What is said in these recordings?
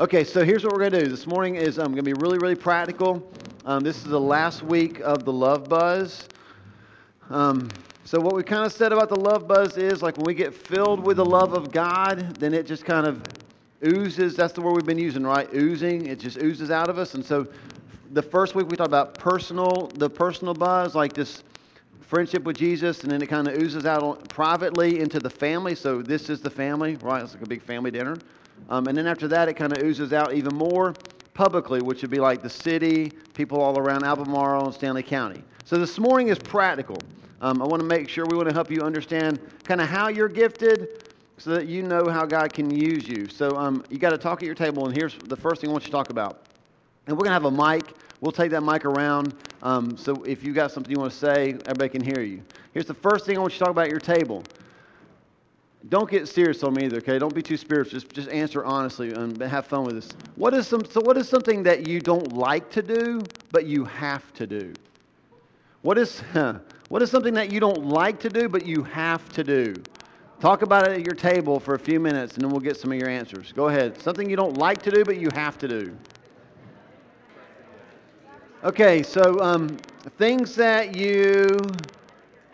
Okay, so here's what we're going to do. This morning is um, going to be really, really practical. Um, this is the last week of the Love Buzz. Um, so what we kind of said about the Love Buzz is like when we get filled with the love of God, then it just kind of oozes. That's the word we've been using, right? Oozing. It just oozes out of us. And so the first week we talked about personal, the personal buzz, like this friendship with Jesus, and then it kind of oozes out privately into the family. So this is the family, right? It's like a big family dinner. Um, and then after that, it kind of oozes out even more publicly, which would be like the city, people all around Albemarle and Stanly County. So this morning is practical. Um, I want to make sure we want to help you understand kind of how you're gifted so that you know how God can use you. So um, you got to talk at your table, and here's the first thing I want you to talk about. And we're going to have a mic. We'll take that mic around. Um, so if you got something you want to say, everybody can hear you. Here's the first thing I want you to talk about at your table. Don't get serious on me either, okay? Don't be too spiritual. Just, just answer honestly and have fun with this. What is some, so what is something that you don't like to do, but you have to do? What is, what is something that you don't like to do, but you have to do? Talk about it at your table for a few minutes, and then we'll get some of your answers. Go ahead. Something you don't like to do, but you have to do. Okay, so um, things that you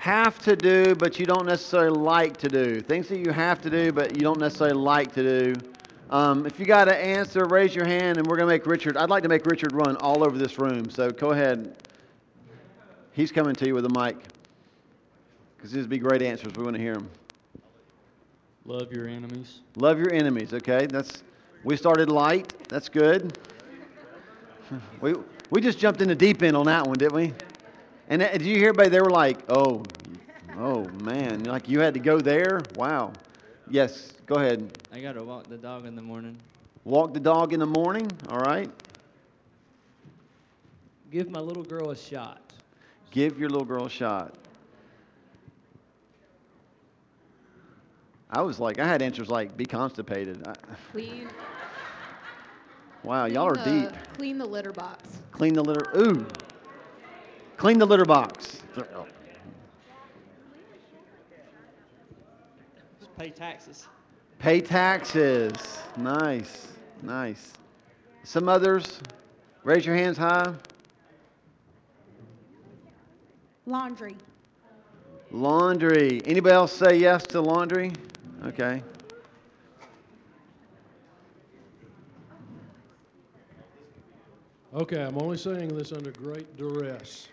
have to do, but you don't necessarily like to do. Things that you have to do, but you don't necessarily like to do. Um, if you got an answer, raise your hand, and we're going to make Richard. I'd like to make Richard run all over this room. So go ahead. He's coming to you with a mic because these would be great answers. We want to hear them. Love your enemies. Love your enemies. Okay, that's we started light. That's good. We we just jumped in the deep end on that one, didn't we? And did you hear everybody? They were like, "Oh, oh man!" Like you had to go there. Wow. Yes. Go ahead. I gotta walk the dog in the morning. Walk the dog in the morning. All right. Give my little girl a shot. Give your little girl a shot. I was like, I had answers like, be constipated. I, Clean. wow, y'all are clean the- deep. Clean the litter box. Clean the litter. Ooh. Clean the litter box. Just pay taxes. Pay taxes. Nice. Nice. Some others, raise your hands high. Laundry. Laundry. Anybody else say yes to laundry? Okay. Okay, I'm only saying this under great duress.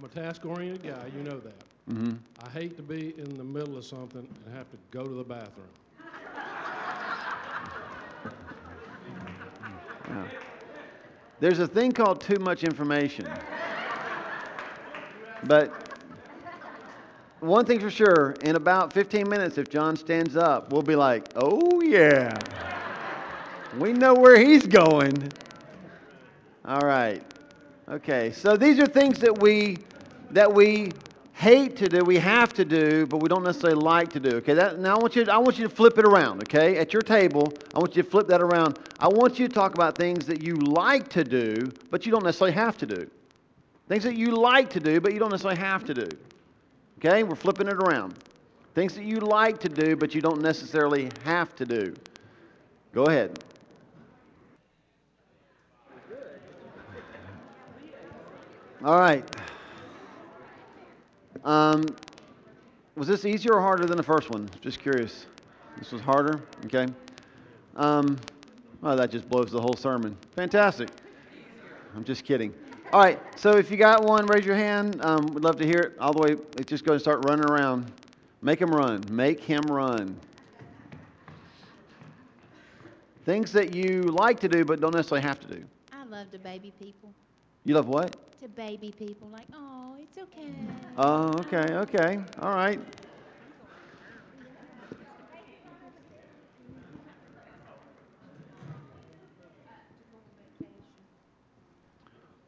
I'm a task oriented guy, you know that. hmm I hate to be in the middle of something and have to go to the bathroom. Yeah. There's a thing called too much information. But one thing for sure, in about 15 minutes, if John stands up, we'll be like, oh, yeah. We know where he's going. All right. Okay. So these are things that we that we hate to do, we have to do, but we don't necessarily like to do. Okay. That now I want you I want you to flip it around, okay? At your table, I want you to flip that around. I want you to talk about things that you like to do, but you don't necessarily have to do. Things that you like to do, but you don't necessarily have to do. Okay? We're flipping it around. Things that you like to do, but you don't necessarily have to do. Go ahead. All right. Um, was this easier or harder than the first one? Just curious. This was harder? Okay. Um, well, that just blows the whole sermon. Fantastic. I'm just kidding. All right. So if you got one, raise your hand. Um, we'd love to hear it all the way. Just go and start running around. Make him run. Make him run. Things that you like to do but don't necessarily have to do. I love to baby people. You love what? To baby people, like, oh, it's okay. Oh, okay, okay. All right.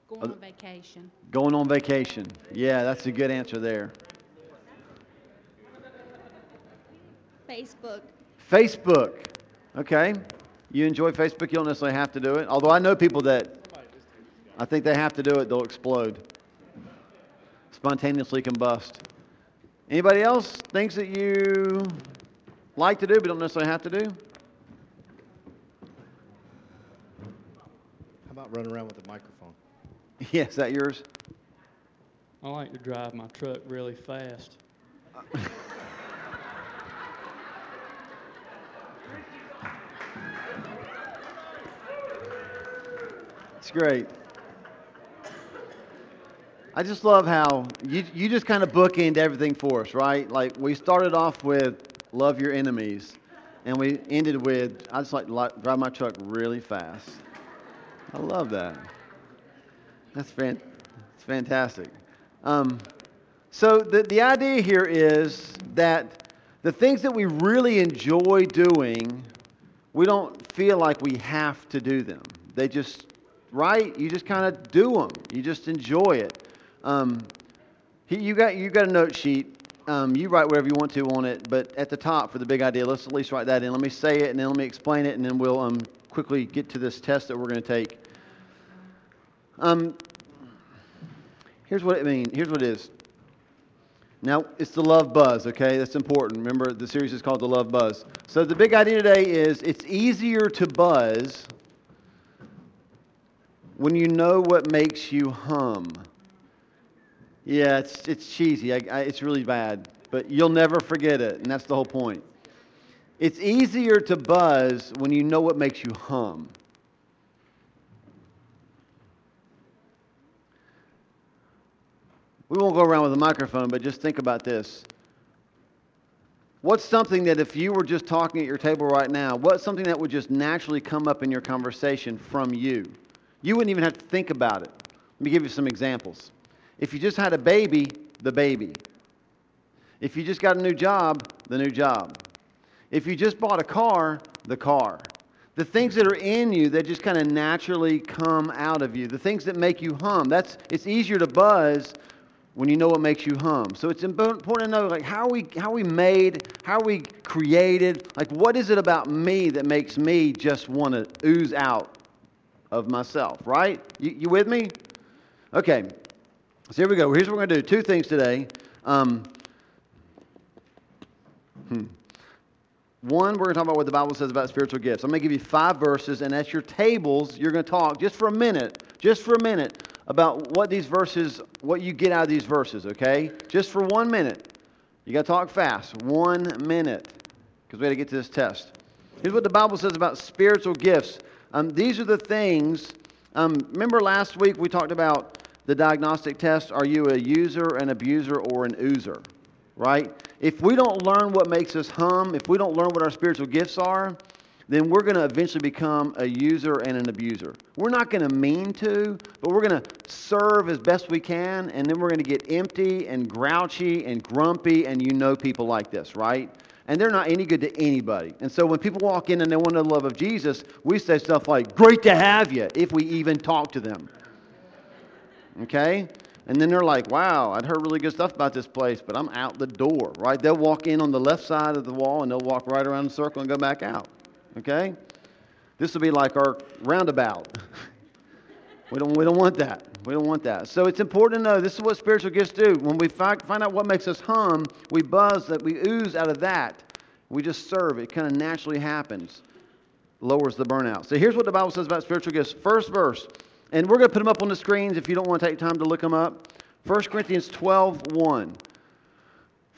Going on vacation. Going on vacation. Yeah, that's a good answer there. Facebook. Facebook. Okay. You enjoy Facebook, you don't necessarily have to do it. Although I know people that I think they have to do it, they'll explode. Spontaneously combust. Anybody else? Things that you like to do but don't necessarily have to do? How about running around with a microphone? Yeah, is that yours? I like to drive my truck really fast. It's great. I just love how you, you just kind of bookend everything for us, right? Like we started off with love your enemies, and we ended with I just like to li- drive my truck really fast. I love that. That's fan, it's fantastic. Um, so the, the idea here is that the things that we really enjoy doing, we don't feel like we have to do them. They just, right? You just kind of do them. You just enjoy it. Um, he- you got you got a note sheet. Um, you write whatever you want to on it, but at the top for the big idea, let's at least write that in. Let me say it, and then let me explain it, and then we'll um, quickly get to this test that we're going to take. Um, here's what it means. Here's what it is. Now, it's the love buzz, okay? That's important. Remember, the series is called the love buzz. So, the big idea today is it's easier to buzz when you know what makes you hum. Yeah, it's, it's cheesy. I, I, it's really bad, but you'll never forget it, and that's the whole point. It's easier to buzz when you know what makes you hum. We won't go around with a microphone, but just think about this. What's something that if you were just talking at your table right now, what's something that would just naturally come up in your conversation from you? You wouldn't even have to think about it. Let me give you some examples. If you just had a baby, the baby. If you just got a new job, the new job. If you just bought a car, the car. The things that are in you that just kind of naturally come out of you. The things that make you hum. That's it's easier to buzz when you know what makes you hum. So it's important to know like how we how we made, how we created? Like what is it about me that makes me just want to ooze out of myself, right? You, you with me? Okay. So here we go. Here's what we're going to do. Two things today. Um, hmm. One, we're going to talk about what the Bible says about spiritual gifts. I'm going to give you five verses, and at your tables, you're going to talk just for a minute, just for a minute, about what these verses, what you get out of these verses, okay? Just for one minute. You got to talk fast. One minute, because we got to get to this test. Here's what the Bible says about spiritual gifts. Um, these are the things. Um, remember last week we talked about the diagnostic test. Are you a user, an abuser, or an oozer? Right? If we don't learn what makes us hum, if we don't learn what our spiritual gifts are, then we're going to eventually become a user and an abuser. We're not going to mean to, but we're going to serve as best we can, and then we're going to get empty and grouchy and grumpy, and you know people like this, right? And they're not any good to anybody. And so when people walk in and they want the love of Jesus, we say stuff like, Great to have you, if we even talk to them. Okay? And then they're like, wow, I'd heard really good stuff about this place, but I'm out the door, right? They'll walk in on the left side of the wall and they'll walk right around the circle and go back out. Okay? This will be like our roundabout. we, don't, we don't want that. We don't want that. So it's important to know this is what spiritual gifts do. When we find, find out what makes us hum, we buzz, that we ooze out of that. We just serve. It kind of naturally happens. Lowers the burnout. So here's what the Bible says about spiritual gifts. First verse. And we're going to put them up on the screens if you don't want to take time to look them up. 1 Corinthians 12 1.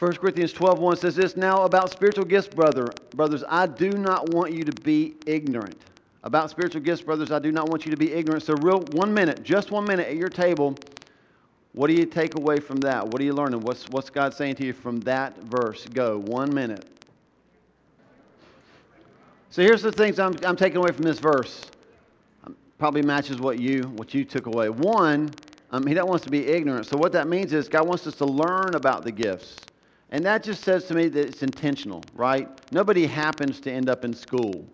1 Corinthians 12 1 says this Now about spiritual gifts, brother, brothers, I do not want you to be ignorant. About spiritual gifts, brothers, I do not want you to be ignorant. So, real one minute, just one minute at your table. What do you take away from that? What are you learning? What's, what's God saying to you from that verse? Go. One minute. So here's the things I'm, I'm taking away from this verse probably matches what you what you took away. One, um, he doesn't want us to be ignorant. So what that means is God wants us to learn about the gifts, and that just says to me that it's intentional, right? Nobody happens to end up in school.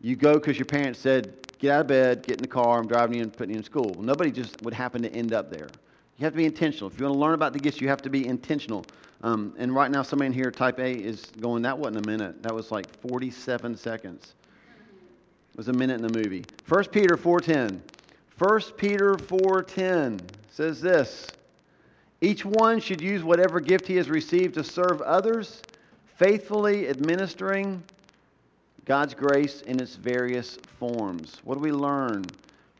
You go because your parents said, "Get out of bed, get in the car, I'm driving you and putting you in school." Nobody just would happen to end up there. You have to be intentional. If you want to learn about the gifts, you have to be intentional. Um, and right now, somebody in here, type A, is going, that wasn't a minute. That was like 47 seconds. Was a minute in the movie. 1 Peter 4.10. 1 Peter 4.10 says this. Each one should use whatever gift he has received to serve others, faithfully administering. God's grace in its various forms. What do we learn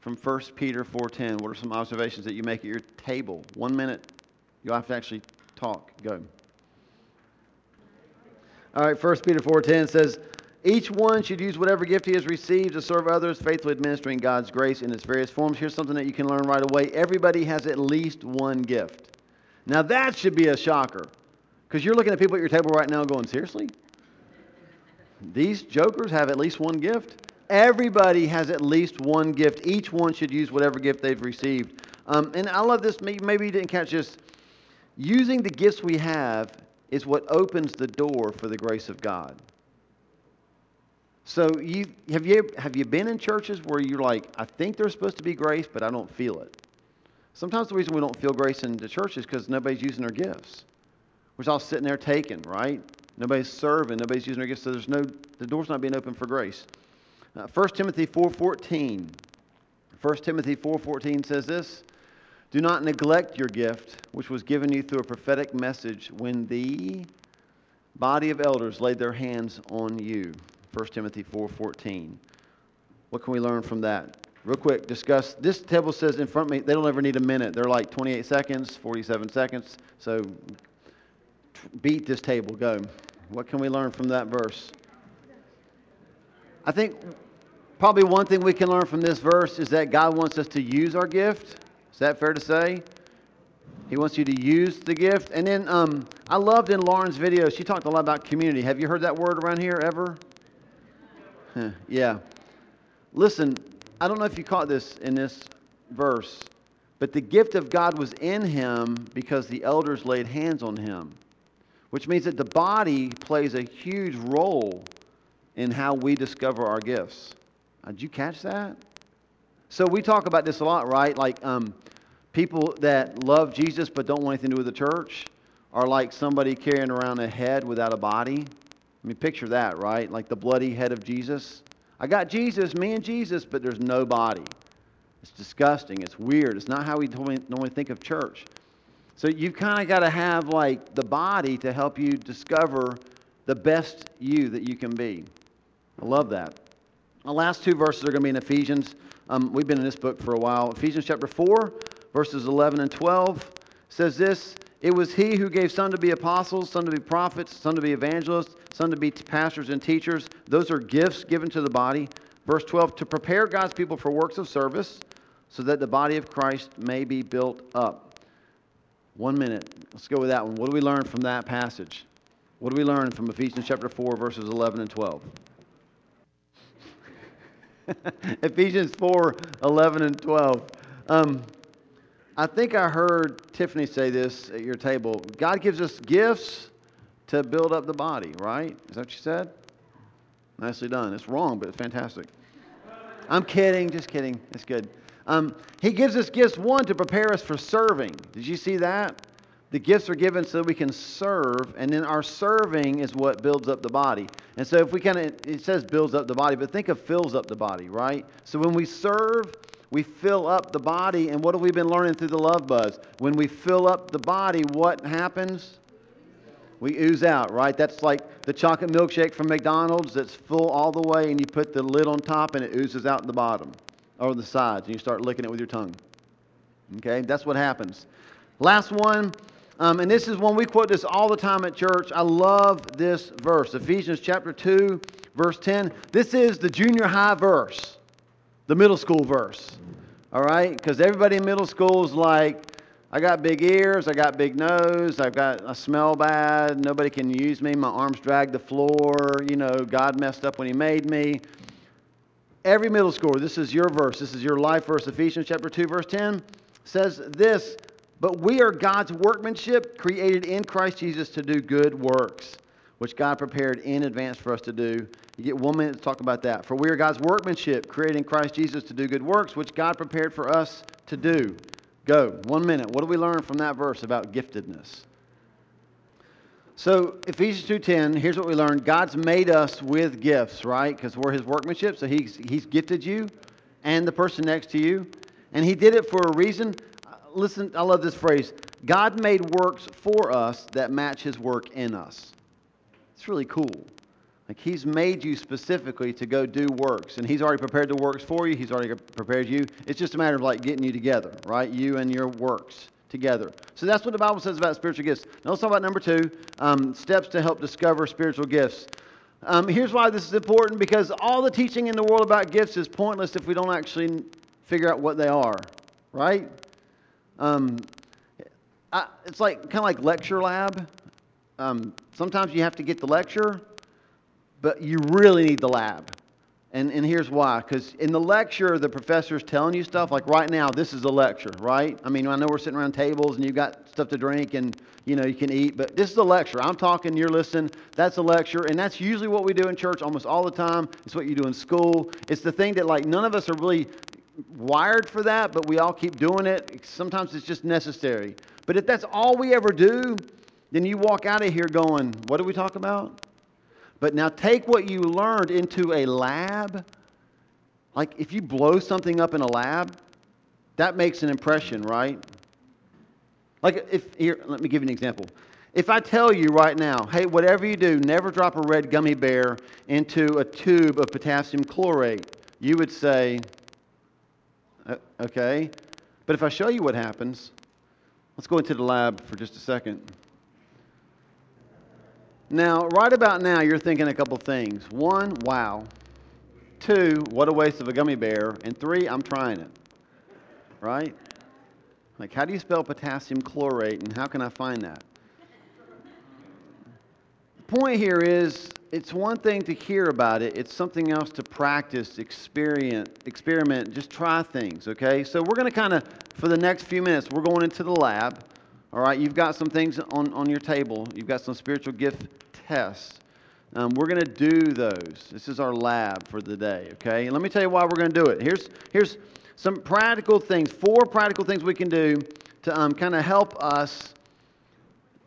from 1 Peter 4:10? What are some observations that you make at your table? One minute. You'll have to actually talk. Go. All right, 1 Peter 4:10 says, "Each one should use whatever gift he has received to serve others, faithfully administering God's grace in its various forms." Here's something that you can learn right away. Everybody has at least one gift. Now that should be a shocker. Because you're looking at people at your table right now going, "Seriously? These jokers have at least one gift?" Everybody has at least one gift. Each one should use whatever gift they've received. Um, and I love this. Maybe you didn't catch this. Using the gifts we have is what opens the door for the grace of God. So you have you have you been in churches where you're like, I think there's supposed to be grace, but I don't feel it. Sometimes the reason we don't feel grace in the church is because nobody's using their gifts. We're all sitting there taking, right? Nobody's serving, nobody's using their gifts, so there's no the door's not being open for grace. Uh, 1 Timothy 4:14. 1 Timothy 4:14 says this, "Do not neglect your gift, which was given you through a prophetic message when the body of elders laid their hands on you." 1 Timothy 4:14. What can we learn from that? Real quick, discuss. This table says in front of me, they don't ever need a minute. They're like 28 seconds, 47 seconds. So beat this table. Go. What can we learn from that verse? I think probably one thing we can learn from this verse is that God wants us to use our gift. Is that fair to say? He wants you to use the gift. And then um, I loved in Lauren's video, she talked a lot about community. Have you heard that word around here ever? Yeah. Listen, I don't know if you caught this in this verse, but the gift of God was in him because the elders laid hands on him, which means that the body plays a huge role in how we discover our gifts. Uh, did you catch that? So we talk about this a lot, right? Like um, people that love Jesus but don't want anything to do with the church are like somebody carrying around a head without a body. I mean, picture that, right? Like the bloody head of Jesus. I got Jesus, me and Jesus, but there's no body. It's disgusting. It's weird. It's not how we normally think of church. So you've kind of got to have like the body to help you discover the best you that you can be. I love that. The last two verses are going to be in Ephesians. Um, we've been in this book for a while. Ephesians chapter 4, verses 11 and 12 says this It was he who gave some to be apostles, some to be prophets, some to be evangelists, some to be pastors and teachers. Those are gifts given to the body. Verse 12 to prepare God's people for works of service so that the body of Christ may be built up. One minute. Let's go with that one. What do we learn from that passage? What do we learn from Ephesians chapter 4, verses 11 and 12? Ephesians 4 11 and 12. Um, I think I heard Tiffany say this at your table. God gives us gifts to build up the body, right? Is that what you said? Nicely done. It's wrong, but it's fantastic. I'm kidding, just kidding. It's good. Um, he gives us gifts, one, to prepare us for serving. Did you see that? The gifts are given so we can serve, and then our serving is what builds up the body. And so, if we kind of, it says builds up the body, but think of fills up the body, right? So, when we serve, we fill up the body, and what have we been learning through the love buzz? When we fill up the body, what happens? We ooze out, right? That's like the chocolate milkshake from McDonald's that's full all the way, and you put the lid on top, and it oozes out the bottom or the sides, and you start licking it with your tongue. Okay, that's what happens. Last one, um, and this is one we quote this all the time at church. I love this verse, Ephesians chapter 2, verse 10. This is the junior high verse, the middle school verse. All right? Because everybody in middle school is like, I got big ears, I got big nose, I've got I smell bad, nobody can use me, my arms drag the floor, you know, God messed up when he made me. Every middle schooler, this is your verse, this is your life verse, Ephesians chapter 2, verse 10, says this but we are God's workmanship, created in Christ Jesus to do good works, which God prepared in advance for us to do. You get one minute to talk about that. For we are God's workmanship, created in Christ Jesus to do good works, which God prepared for us to do. Go. One minute. What do we learn from that verse about giftedness? So Ephesians 2:10, here's what we learned. God's made us with gifts, right? Because we're his workmanship. So he's, he's gifted you and the person next to you. And he did it for a reason uh, listen, I love this phrase. God made works for us that match his work in us. It's really cool. Like he's made you specifically to go do works, and he's already prepared the works for you. He's already prepared you. It's just a matter of like getting you together, right? You and your works together. So that's what the Bible says about spiritual gifts. Now let's talk about number two: um, steps to help discover spiritual gifts. Um, here's why this is important: because all the teaching in the world about gifts is pointless if we don't actually figure out what they are, right? Um, I, it's like kind of like lecture lab. Um, sometimes you have to get the lecture, but you really need the lab. And, and here's why. Because in the lecture, the professor's telling you stuff. Like right now, this is a lecture, right? I mean, I know we're sitting around tables and you've got stuff to drink and, you know, you can eat. But this is a lecture. I'm talking, you're listening. That's a lecture. And that's usually what we do in church almost all the time. It's what you do in school. It's the thing that, like, none of us are really wired for that, but we all keep doing it. Sometimes it's just necessary. But if that's all we ever do, then you walk out of here going, what do we talk about? But now take what you learned into a lab. Like if you blow something up in a lab, that makes an impression, right? Like if here, let me give you an example. If I tell you right now, hey, whatever you do, never drop a red gummy bear into a tube of potassium chlorate, you would say, "Uh, okay. But if I show you what happens, let's go into the lab for just a second. Now, right about now, you're thinking a couple things. One, wow. Two, what a waste of a gummy bear. And three, I'm trying it. Right? Like, how do you spell potassium chlorate and how can I find that? The point here is it's one thing to hear about it, it's something else to practice, experience, experiment, just try things, okay? So we're going to kind of, for the next few minutes, we're going into the lab. All right, you've got some things on, on your table. You've got some spiritual gift tests. Um, we're going to do those. This is our lab for the day, okay? And let me tell you why we're going to do it. Here's, here's some practical things, four practical things we can do to um, kind of help us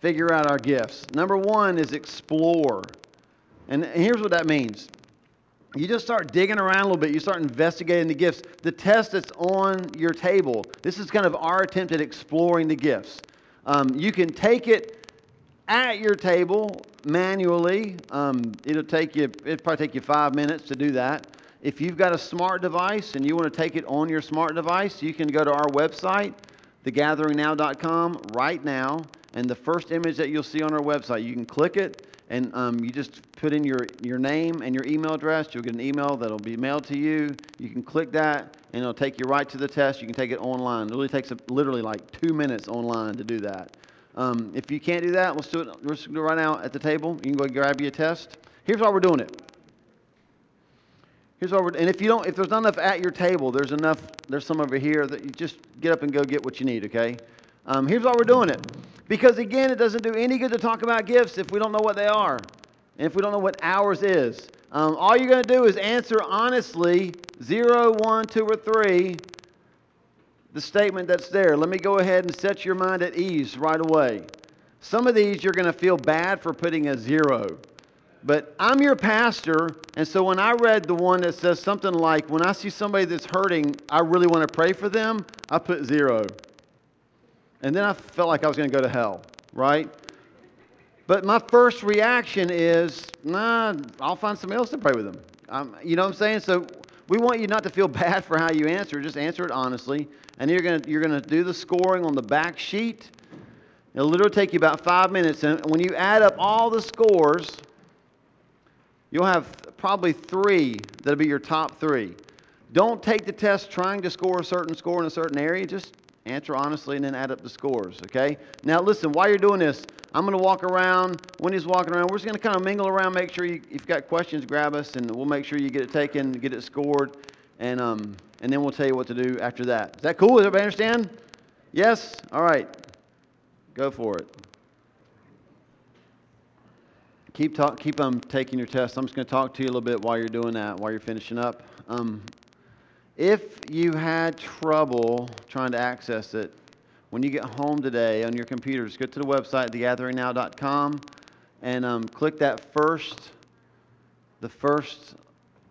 figure out our gifts. Number one is explore. And here's what that means you just start digging around a little bit. You start investigating the gifts. The test that's on your table, this is kind of our attempt at exploring the gifts. Um, you can take it at your table manually. Um, it'll take you, it'll probably take you five minutes to do that. If you've got a smart device and you want to take it on your smart device, you can go to our website, thegatheringnow.com, right now. And the first image that you'll see on our website, you can click it and um, you just put in your, your name and your email address. You'll get an email that'll be mailed to you. You can click that and it'll take you right to the test. You can take it online. It really takes literally like two minutes online to do that. Um, if you can't do that, let's do it. Let's do it right now at the table. You can go grab your test. Here's why we're doing it. Here's what we're, and if you don't, if there's not enough at your table, there's enough. There's some over here that you just get up and go get what you need. Okay. Um, here's why we're doing it. Because again, it doesn't do any good to talk about gifts if we don't know what they are, and if we don't know what ours is. Um, all you're going to do is answer honestly, zero, one, two, or three, the statement that's there. Let me go ahead and set your mind at ease right away. Some of these you're going to feel bad for putting a zero. But I'm your pastor, and so when I read the one that says something like, when I see somebody that's hurting, I really want to pray for them, I put zero. And then I felt like I was going to go to hell, right? But my first reaction is, nah, I'll find somebody else to pray with them. Um, you know what I'm saying? So we want you not to feel bad for how you answer. Just answer it honestly. And you're going you're to do the scoring on the back sheet. It'll literally take you about five minutes. And when you add up all the scores, you'll have probably three that'll be your top three. Don't take the test trying to score a certain score in a certain area. Just answer honestly and then add up the scores, okay? Now, listen, while you're doing this, I'm going to walk around. When he's walking around, we're just going to kind of mingle around, make sure you, if you've got questions, grab us, and we'll make sure you get it taken, get it scored, and, um, and then we'll tell you what to do after that. Is that cool? Does everybody understand? Yes? All right. Go for it. Keep talk, keep um, taking your test. I'm just going to talk to you a little bit while you're doing that, while you're finishing up. Um, if you had trouble trying to access it, when you get home today on your computer, just go to the website, thegatheringnow.com, and um, click that first, the first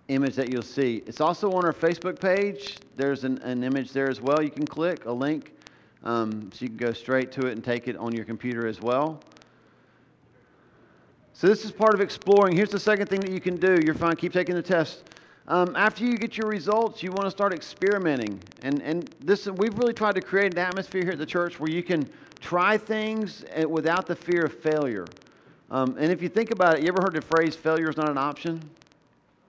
image that you'll see. It's also on our Facebook page. There's an, an image there as well. You can click a link, um, so you can go straight to it and take it on your computer as well. So this is part of exploring. Here's the second thing that you can do. You're fine. Keep taking the test. Um, after you get your results, you want to start experimenting. And, and this, we've really tried to create an atmosphere here at the church where you can try things eh, without the fear of failure. Um, and if you think about it, you ever heard the phrase failure is not an option?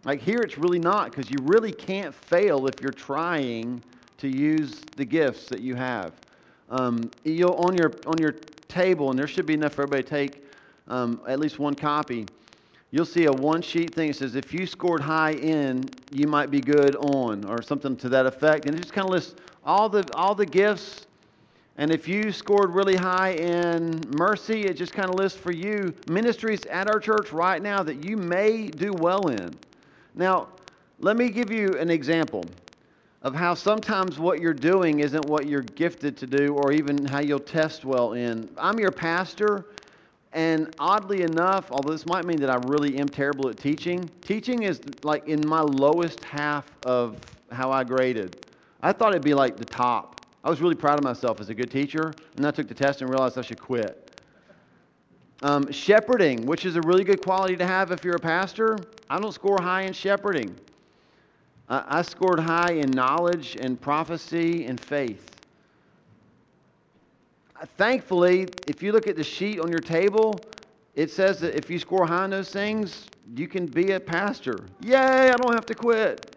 Like here, it's really not because you really can't fail if you're trying to use the gifts that you have. Um, you'll, on, your, on your table, and there should be enough for everybody to take um, at least one copy you'll see a one sheet thing that says if you scored high in, you might be good on, or something to that effect. And it just kind of lists all the all the gifts. And if you scored really high in mercy, it just kind of lists for you ministries at our church right now that you may do well in. Now, let me give you an example of how sometimes what you're doing isn't what you're gifted to do or even how you'll test well in. I'm your pastor, and oddly enough, although this might mean that I really am terrible at teaching, teaching is like in my lowest half of how I graded. I thought it'd be like the top. I was really proud of myself as a good teacher, and I took the test and realized I should quit. Um, shepherding, which is a really good quality to have if you're a pastor, I don't score high in shepherding. I, I scored high in knowledge and prophecy and faith thankfully, if you look at the sheet on your table, it says that if you score high in those things, you can be a pastor. Yay, I don't have to quit.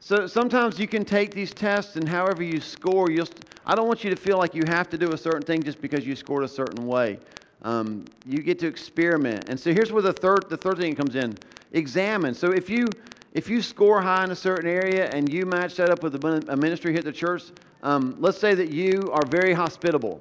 So sometimes you can take these tests, and however you score, you'll. I don't want you to feel like you have to do a certain thing just because you scored a certain way. Um, you get to experiment, and so here's where the third the third thing comes in: examine. So if you if you score high in a certain area and you match that up with a ministry at the church, um, let's say that you are very hospitable.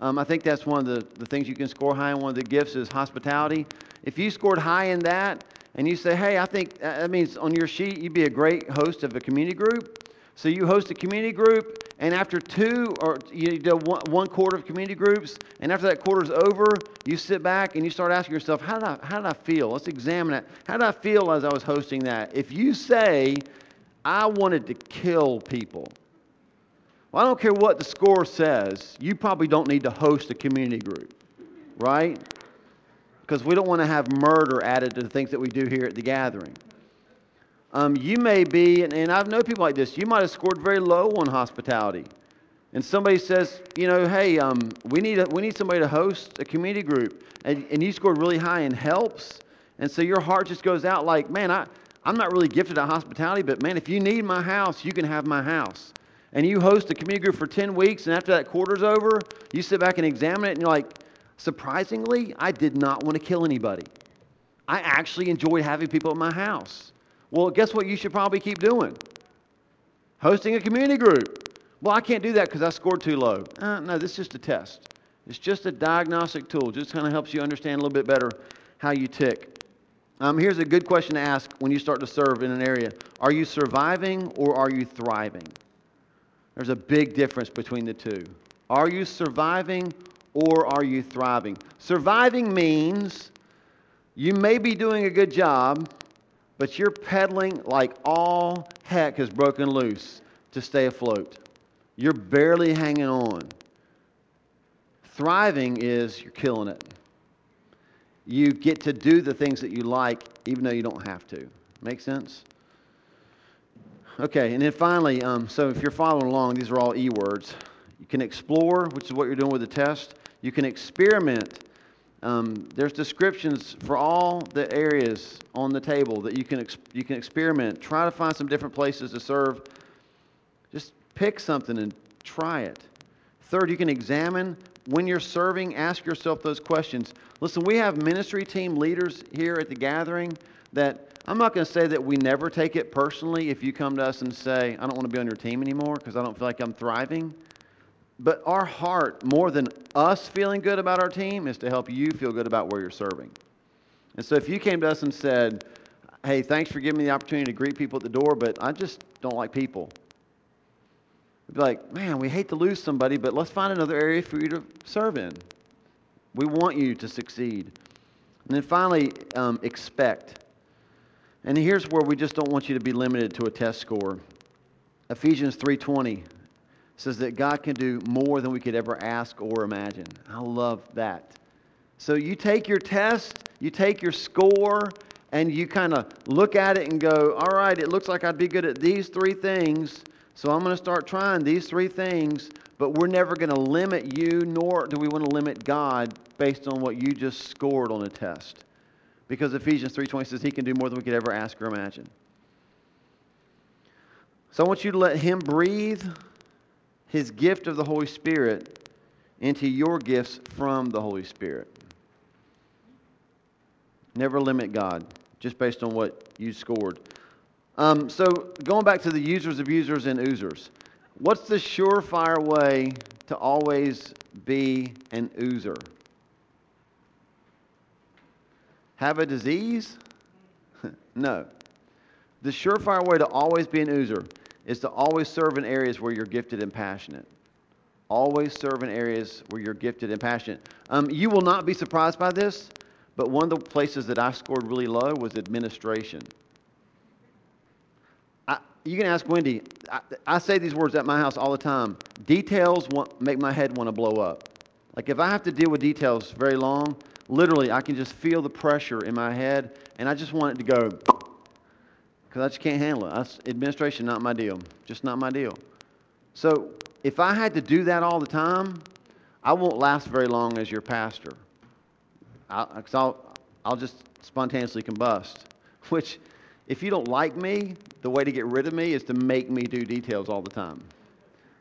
Um, I think that's one of the, the things you can score high in. One of the gifts is hospitality. If you scored high in that and you say, hey, I think that means on your sheet you'd be a great host of a community group. So you host a community group, and after two or you do one, one quarter of community groups, and after that quarter's over, you sit back and you start asking yourself, how did I, how did I feel? Let's examine it. How did I feel as I was hosting that? If you say, I wanted to kill people, well, I don't care what the score says, you probably don't need to host a community group, right? Because we don't want to have murder added to the things that we do here at the gathering. Um, you may be, and, and I've known people like this, you might have scored very low on hospitality. And somebody says, you know, hey, um, we, need we need somebody to host a community group. And, and you scored really high in helps. And so your heart just goes out like, man, I, I'm not really gifted at hospitality, but man, if you need my house, you can have my house and you host a community group for 10 weeks, and after that quarter's over, you sit back and examine it, and you're like, surprisingly, I did not want to kill anybody. I actually enjoyed having people at my house. Well, guess what you should probably keep doing? Hosting a community group. Well, I can't do that because I scored too low. Uh, no, this is just a test. It's just a diagnostic tool. Just kind of helps you understand a little bit better how you tick. Um, here's a good question to ask when you start to serve in an area Are you surviving or are you thriving? There's a big difference between the two. Are you surviving or are you thriving? Surviving means you may be doing a good job, but you're pedaling like all heck has broken loose to stay afloat. You're barely hanging on. Thriving is you're killing it. You get to do the things that you like even though you don't have to. Make sense? Okay, and then finally, um, so if you're following along, these are all E words. You can explore, which is what you're doing with the test. You can experiment. Um, there's descriptions for all the areas on the table that you can you can experiment. Try to find some different places to serve. Just pick something and try it. Third, you can examine when you're serving. Ask yourself those questions. Listen, we have ministry team leaders here at the gathering that I'm not going to say that we never take it personally if you come to us and say, I don't want to be on your team anymore because I don't feel like I'm thriving. But our heart, more than us feeling good about our team, is to help you feel good about where you're serving. And so if you came to us and said, Hey, thanks for giving me the opportunity to greet people at the door, but I just don't like people. We'd be like, Man, we hate to lose somebody, but let's find another area for you to serve in. We want you to succeed. And then finally, um, expect. And here's where we just don't want you to be limited to a test score. Ephesians 3:20 says that God can do more than we could ever ask or imagine. I love that. So you take your test, you take your score, and you kind of look at it and go, all right, it looks like I'd be good at these three things, so I'm going to start trying these three things, but we're never going to limit you, nor do we want to limit God based on what you just scored on a test. Because Ephesians 3:20 says he can do more than we could ever ask or imagine. So I want you to let him breathe his gift of the Holy Spirit into your gifts from the Holy Spirit. Never limit God just based on what you scored. Um, so going back to the users, abusers, and oozers, what's the surefire way to always be an oozer? Have a disease? no. The surefire way to always be an oozer is to always serve in areas where you're gifted and passionate. Always serve in areas where you're gifted and passionate. Um, you will not be surprised by this, but one of the places that I scored really low was administration. I, you can ask Wendy. I, I say these words at my house all the time. Details want, make my head want to blow up. Like if I have to deal with details very long, literally I can just feel the pressure in my head, and I just want it to go because I just can't handle it. That's, administration not my deal. Just not my deal. So if I had to do that all the time, I won't last very long as your pastor. I, I'll, I'll just spontaneously combust. Which, if you don't like me, the way to get rid of me is to make me do details all the time.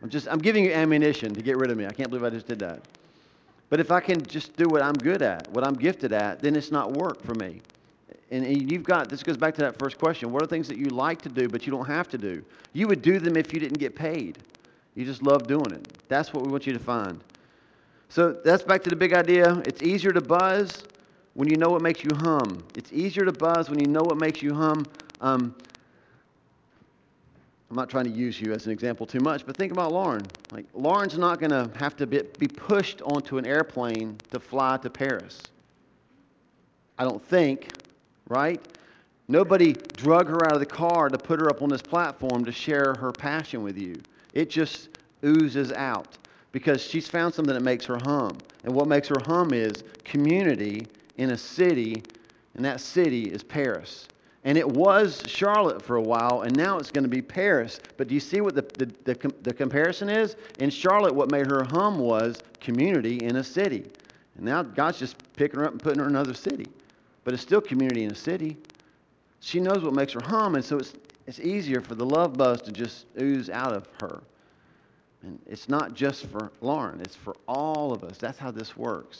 I'm just, I'm giving you ammunition to get rid of me. I can't believe I just did that. But if I can just do what I'm good at, what I'm gifted at, then it's not work for me. And, you've got, this goes back to that first question. What are things that you like to do, but you don't have to do? You would do them if you didn't get paid. You just love doing it. That's what we want you to find. So that's back to the big idea. It's easier to buzz when you know what makes you hum. It's easier to buzz when you know what makes you hum. Um, I'm not trying to use you as an example too much, but think about Lauren. Like Lauren's not going to have to be, be pushed onto an airplane to fly to Paris. I don't think, right? Nobody drug her out of the car to put her up on this platform to share her passion with you. It just oozes out because she's found something that makes her hum. And what makes her hum is community in a city, and that city is Paris. And it was Charlotte for a while, and now it's going to be Paris. But do you see what the, the, the, the comparison is? In Charlotte, what made her hum was community in a city. And now God's just picking her up and putting her in another city. But it's still community in a city. She knows what makes her hum, and so it's, it's easier for the love buzz to just ooze out of her. And it's not just for Lauren, it's for all of us. That's how this works.